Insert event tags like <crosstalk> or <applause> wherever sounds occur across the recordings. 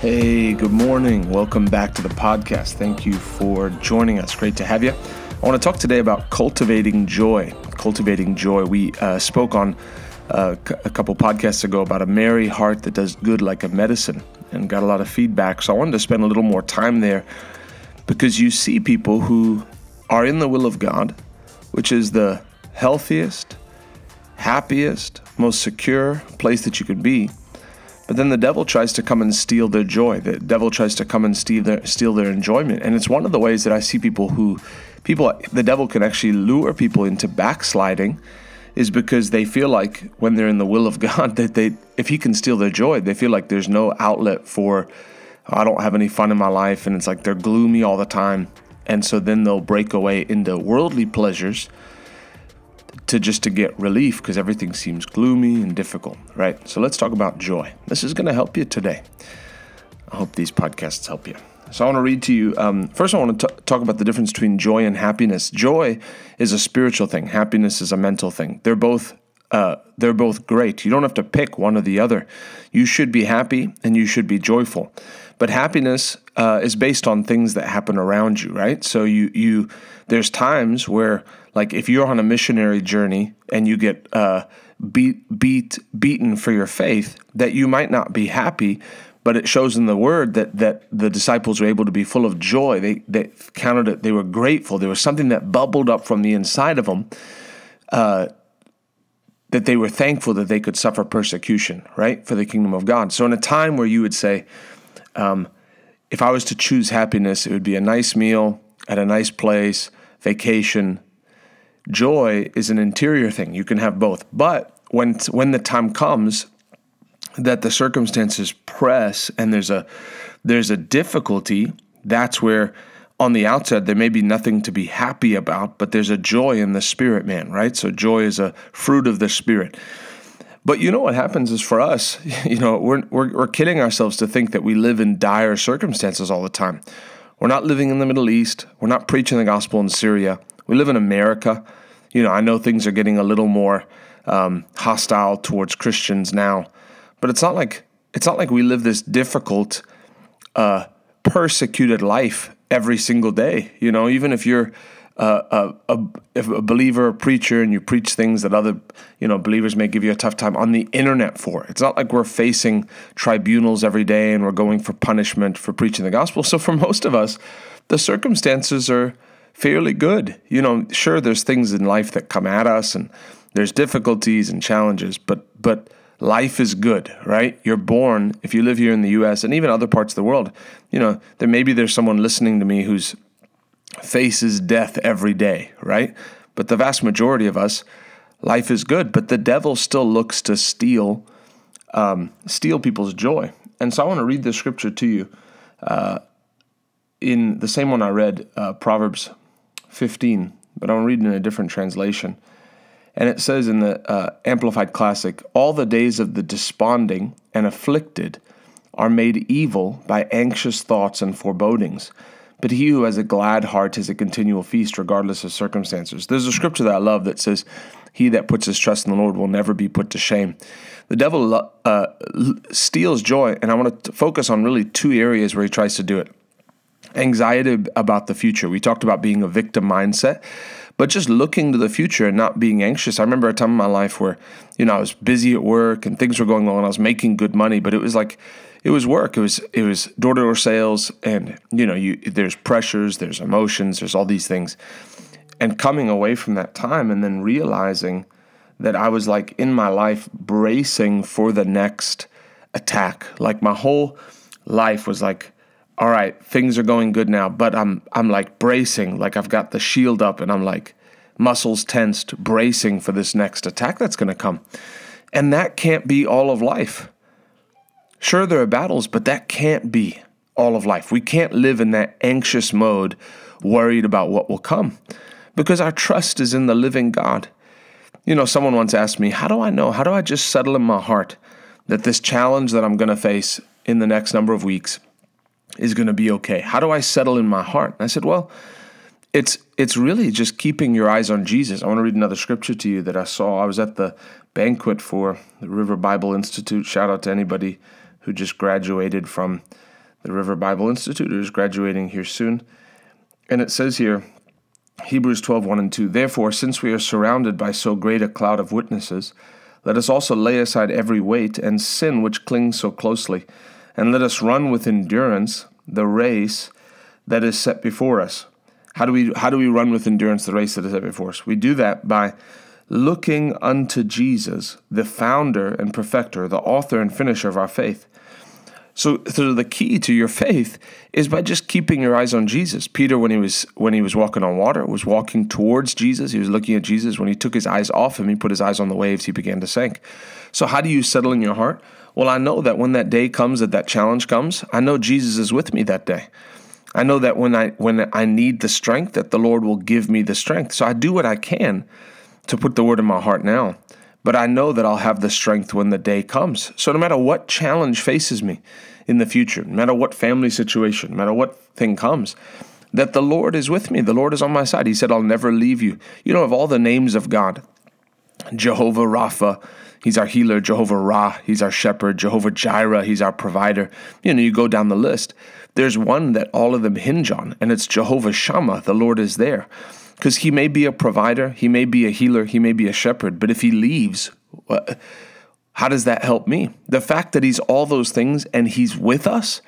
Hey, good morning. Welcome back to the podcast. Thank you for joining us. Great to have you. I want to talk today about cultivating joy. Cultivating joy. We uh, spoke on uh, a couple podcasts ago about a merry heart that does good like a medicine and got a lot of feedback. So I wanted to spend a little more time there because you see people who are in the will of God, which is the healthiest, happiest, most secure place that you could be but then the devil tries to come and steal their joy. The devil tries to come and steal their steal their enjoyment. And it's one of the ways that I see people who people the devil can actually lure people into backsliding is because they feel like when they're in the will of <laughs> God that they if he can steal their joy, they feel like there's no outlet for I don't have any fun in my life and it's like they're gloomy all the time. And so then they'll break away into worldly pleasures to just to get relief because everything seems gloomy and difficult, right? So let's talk about joy. This is going to help you today. I hope these podcasts help you. So I want to read to you. Um, first, I want to t- talk about the difference between joy and happiness. Joy is a spiritual thing. Happiness is a mental thing. They're both uh, they're both great. You don't have to pick one or the other. You should be happy and you should be joyful. But happiness uh, is based on things that happen around you, right? So you you there's times where like if you're on a missionary journey and you get uh, beat beat beaten for your faith, that you might not be happy, but it shows in the word that that the disciples were able to be full of joy. They they counted it. They were grateful. There was something that bubbled up from the inside of them. Uh, that they were thankful that they could suffer persecution, right, for the kingdom of God. So, in a time where you would say, um, if I was to choose happiness, it would be a nice meal at a nice place, vacation, joy is an interior thing. You can have both. But when when the time comes that the circumstances press and there's a there's a difficulty, that's where on the outside there may be nothing to be happy about, but there's a joy in the spirit, man, right? So joy is a fruit of the spirit. But you know what happens is for us, <laughs> you know, we're, we're, we're kidding ourselves to think that we live in dire circumstances all the time. We're not living in the Middle East. We're not preaching the gospel in Syria. We live in America. You know, I know things are getting a little more um, hostile towards Christians now, but it's not like it's not like we live this difficult, uh, persecuted life every single day. You know, even if you're uh, a, a, a believer, a preacher, and you preach things that other you know believers may give you a tough time on the internet for. It's not like we're facing tribunals every day and we're going for punishment for preaching the gospel. So for <laughs> most of us, the circumstances are fairly good. You know, sure, there's things in life that come at us, and there's difficulties and challenges, but but life is good, right? You're born. If you live here in the U.S. and even other parts of the world, you know, there maybe there's someone listening to me who's faces death every day, right? But the vast majority of us, life is good, but the devil still looks to steal um, steal people's joy. And so I want to read the scripture to you uh, in the same one I read, uh, Proverbs 15, but I'm reading in a different translation. And it says in the uh, Amplified Classic, all the days of the desponding and afflicted are made evil by anxious thoughts and forebodings. But he who has a glad heart has a continual feast, regardless of circumstances. There's a scripture that I love that says, He that puts his trust in the Lord will never be put to shame. The devil uh, steals joy, and I want to focus on really two areas where he tries to do it anxiety about the future. We talked about being a victim mindset, but just looking to the future and not being anxious. I remember a time in my life where, you know, I was busy at work and things were going on. I was making good money, but it was like it was work. It was it was door to door sales, and you know, you there's pressures, there's emotions, there's all these things, and coming away from that time and then realizing that I was like in my life bracing for the next attack. Like my whole life was like, all right, things are going good now, but I'm I'm like bracing, like I've got the shield up, and I'm like muscles tensed, bracing for this next attack that's going to come, and that can't be all of life. Sure, there are battles, but that can't be all of life. We can't live in that anxious mode, worried about what will come, because our trust is in the living God. You know, someone once asked me, How do I know? How do I just settle in my heart that this challenge that I'm going to face in the next number of weeks is going to be okay? How do I settle in my heart? And I said, Well, it's it's really just keeping your eyes on Jesus. I want to read another scripture to you that I saw. I was at the banquet for the River Bible Institute. Shout out to anybody who just graduated from the River Bible Institute, who's graduating here soon. And it says here, Hebrews 12, 1 and 2, Therefore, since we are surrounded by so great a cloud of witnesses, let us also lay aside every weight and sin which clings so closely, and let us run with endurance the race that is set before us. How do we how do we run with endurance the race that is set before us? We do that by looking unto Jesus, the founder and perfecter, the author and finisher of our faith. So, so the key to your faith is by just keeping your eyes on Jesus. Peter, when he was when he was walking on water, was walking towards Jesus. He was looking at Jesus. When he took his eyes off him, he put his eyes on the waves. He began to sink. So, how do you settle in your heart? Well, I know that when that day comes, that that challenge comes, I know Jesus is with me that day. I know that when I when I need the strength, that the Lord will give me the strength. So I do what I can to put the word in my heart now. But I know that I'll have the strength when the day comes. So no matter what challenge faces me in the future, no matter what family situation, no matter what thing comes, that the Lord is with me. The Lord is on my side. He said, I'll never leave you. You know, of all the names of God, Jehovah Rapha, He's our healer, Jehovah Ra, He's our shepherd, Jehovah Jireh, He's our provider. You know, you go down the list. There's one that all of them hinge on, and it's Jehovah Shammah, the Lord is there. Because he may be a provider, he may be a healer, he may be a shepherd, but if he leaves, how does that help me? The fact that he's all those things and he's with us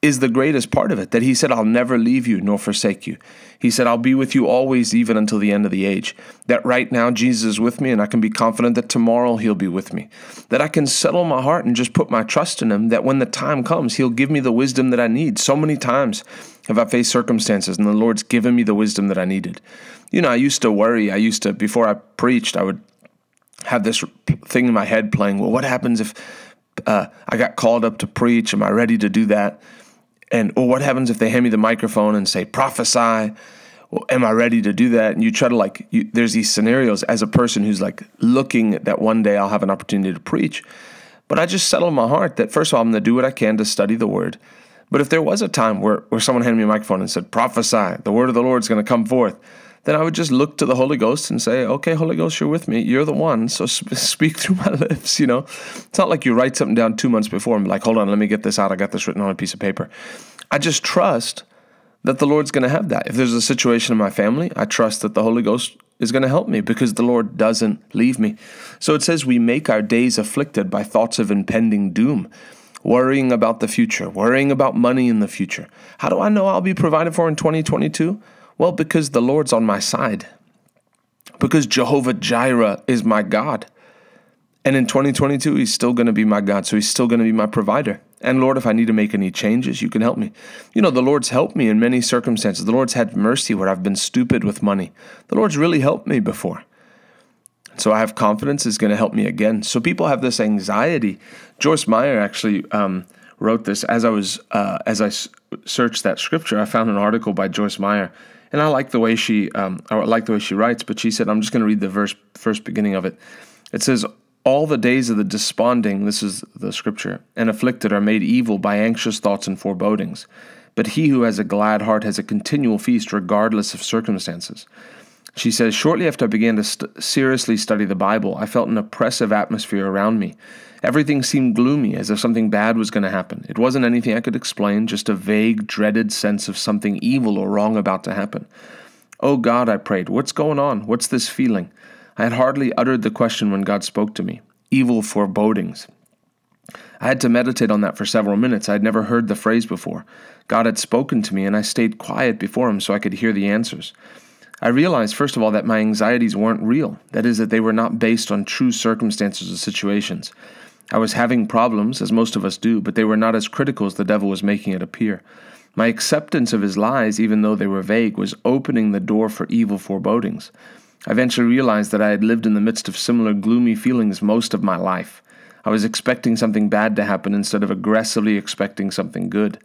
is the greatest part of it. That he said, I'll never leave you nor forsake you. He said, I'll be with you always, even until the end of the age. That right now Jesus is with me, and I can be confident that tomorrow he'll be with me. That I can settle my heart and just put my trust in him, that when the time comes, he'll give me the wisdom that I need. So many times have I faced circumstances, and the Lord's given me the wisdom that I needed. You know, I used to worry. I used to, before I preached, I would have this thing in my head playing, well, what happens if uh, I got called up to preach? Am I ready to do that? And or what happens if they hand me the microphone and say prophesy? Well, am I ready to do that? And you try to like, you, there's these scenarios as a person who's like looking that one day I'll have an opportunity to preach. But I just settle in my heart that first of all, I'm going to do what I can to study the word. But if there was a time where, where someone handed me a microphone and said, prophesy, the word of the Lord is going to come forth, then I would just look to the Holy Ghost and say, okay, Holy Ghost, you're with me. You're the one. So <laughs> speak through my <laughs> lips, you know? It's not like you write something down two months before and be like, hold on, let me get this out. I got this written on a piece of paper. I just trust that the Lord's going to have that. If there's a situation in my family, I trust that the Holy Ghost is going to help me because the Lord doesn't leave me. So it says we make our days afflicted by thoughts of impending doom, worrying about the future, worrying about money in the future. How do I know I'll be provided for in 2022? Well, because the Lord's on my side. Because Jehovah Jireh is my God. And in 2022, He's still going to be my God. So He's still going to be my provider. And Lord, if I need to make any changes, you can help me. You know, the Lord's helped me in many circumstances. The Lord's had mercy where I've been stupid with money. The Lord's really helped me before. So I have confidence is going to help me again. So people have this anxiety. Joyce Meyer actually um, wrote this as I was uh, as I s- searched that scripture. I found an article by Joyce Meyer and I like the way she um, I like the way she writes. But she said, I'm just going to read the verse first beginning of it. It says, "All the days of the desponding, this is the scripture, and afflicted are made evil by anxious thoughts and forebodings. But he who has a glad heart has a continual feast, regardless of circumstances." She says, Shortly after I began to st- seriously study the Bible, I felt an oppressive atmosphere around me. Everything seemed gloomy, as if something bad was going to happen. It wasn't anything I could explain, just a vague, dreaded sense of something evil or wrong about to happen. Oh God, I prayed, what's going on? What's this feeling? I had hardly uttered the question when God spoke to me. Evil forebodings. I had to meditate on that for several minutes. I had never heard the phrase before. God had spoken to me, and I stayed quiet before Him so I could hear the answers. I realized, first of all, that my anxieties weren't real. That is, that they were not based on true circumstances or situations. I was having problems, as most of us do, but they were not as critical as the devil was making it appear. My acceptance of his lies, even though they were vague, was opening the door for evil forebodings. I eventually realized that I had lived in the midst of similar gloomy feelings most of my life. I was expecting something bad to happen instead of aggressively expecting something good.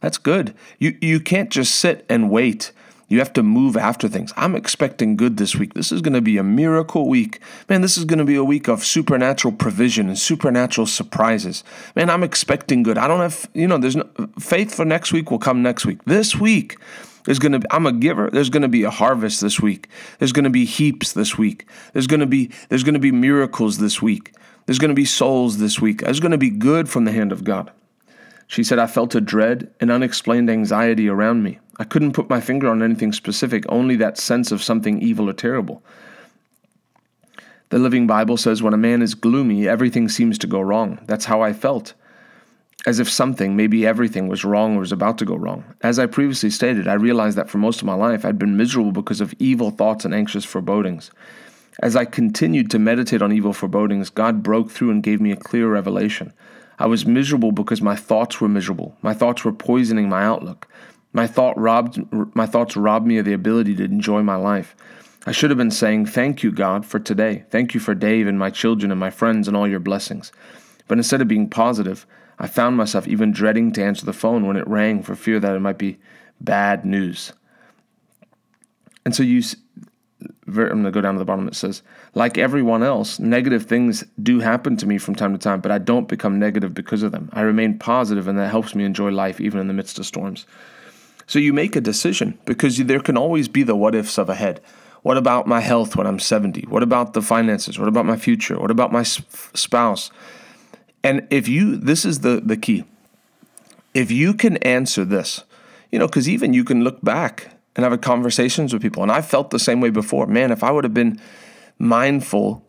That's good. You, you can't just sit and wait you have to move after things. I'm expecting good this week. This is going to be a miracle week. Man, this is going to be a week of supernatural provision and supernatural surprises. Man, I'm expecting good. I don't have, you know, there's no faith for next week will come next week. This week, there's going to be, I'm a giver. There's going to be a harvest this week. There's going to be heaps this week. There's going to be there's going to be miracles this week. There's going to be souls this week. There's going to be good from the hand of God. She said, I felt a dread and unexplained anxiety around me. I couldn't put my finger on anything specific, only that sense of something evil or terrible. The Living Bible says, when a man is gloomy, everything seems to go wrong. That's how I felt. As if something, maybe everything, was wrong or was about to go wrong. As I previously stated, I realized that for most of my life I'd been miserable because of evil thoughts and anxious forebodings. As I continued to meditate on evil forebodings, God broke through and gave me a clear revelation. I was miserable because my thoughts were miserable. My thoughts were poisoning my outlook. My thought robbed my thoughts robbed me of the ability to enjoy my life. I should have been saying, Thank you, God, for today. Thank you for Dave and my children and my friends and all your blessings. But instead of being positive, I found myself even dreading to answer the phone when it rang for fear that it might be bad news. And so you I'm going to go down to the bottom. It says, like everyone else, negative things do happen to me from time to time, but I don't become negative because of them. I remain positive, and that helps me enjoy life even in the midst of storms. So you make a decision because there can always be the what ifs of ahead. What about my health when I'm 70? What about the finances? What about my future? What about my spouse? And if you, this is the, the key. If you can answer this, you know, because even you can look back and have conversations with people. And I felt the same way before. Man, if I would have been mindful,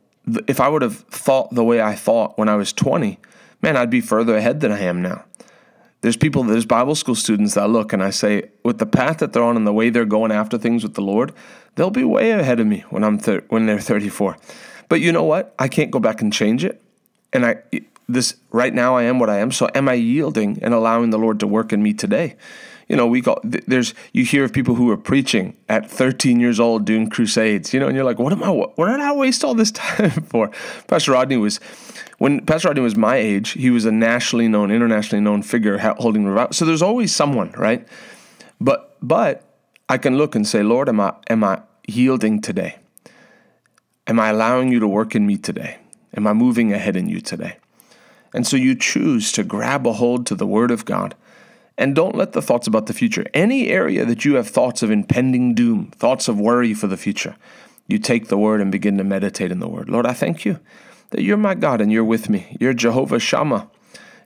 if I would have thought the way I thought when I was 20, man, I'd be further ahead than I am now. There's people, there's Bible school students that look and I say, with the path that they're on and the way they're going after things with the Lord, they'll be way ahead of me when I'm thir- when they're 34. But you know what? I can't go back and change it. And I this right now I am what I am. So am I yielding and allowing the Lord to work in me today? You know, we got there's you hear of people who are preaching at 13 years old doing crusades, you know, and you're like, what am I? What did I waste all this <laughs> time for? Pastor Rodney was when Pastor Rodney was my age, he was a nationally known, internationally known figure holding revival. So there's always someone, right? But but I can look and say, Lord, am I am I yielding today? Am I allowing you to work in me today? Am I moving ahead in you today? And so you choose to grab a hold to the Word of God and don't let the thoughts about the future, any area that you have thoughts of impending doom, thoughts of worry for the future, you take the word and begin to meditate in the word. Lord, I thank you that you're my God and you're with me. You're Jehovah Shammah.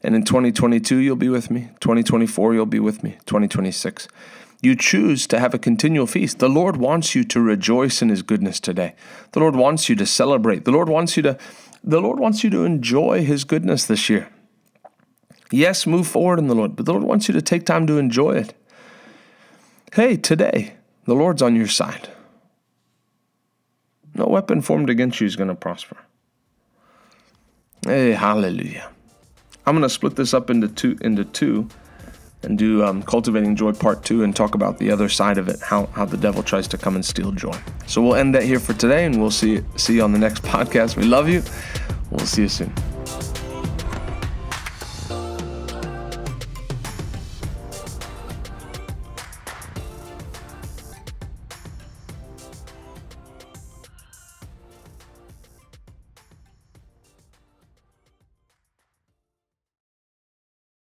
And in 2022, you'll be with me. 2024, you'll be with me. 2026. You choose to have a continual feast. The Lord wants you to rejoice in his goodness today. The Lord wants you to celebrate. The Lord wants you to the Lord wants you to enjoy his goodness this year. Yes, move forward in the Lord, but the Lord wants you to take time to enjoy it. Hey, today, the Lord's on your side. No weapon formed against you is going to prosper. Hey, hallelujah. I'm going to split this up into two into two and do um, cultivating joy part two and talk about the other side of it, how, how the devil tries to come and steal joy. So we'll end that here for today, and we'll see see you on the next <laughs> podcast. We love you. We'll see you soon.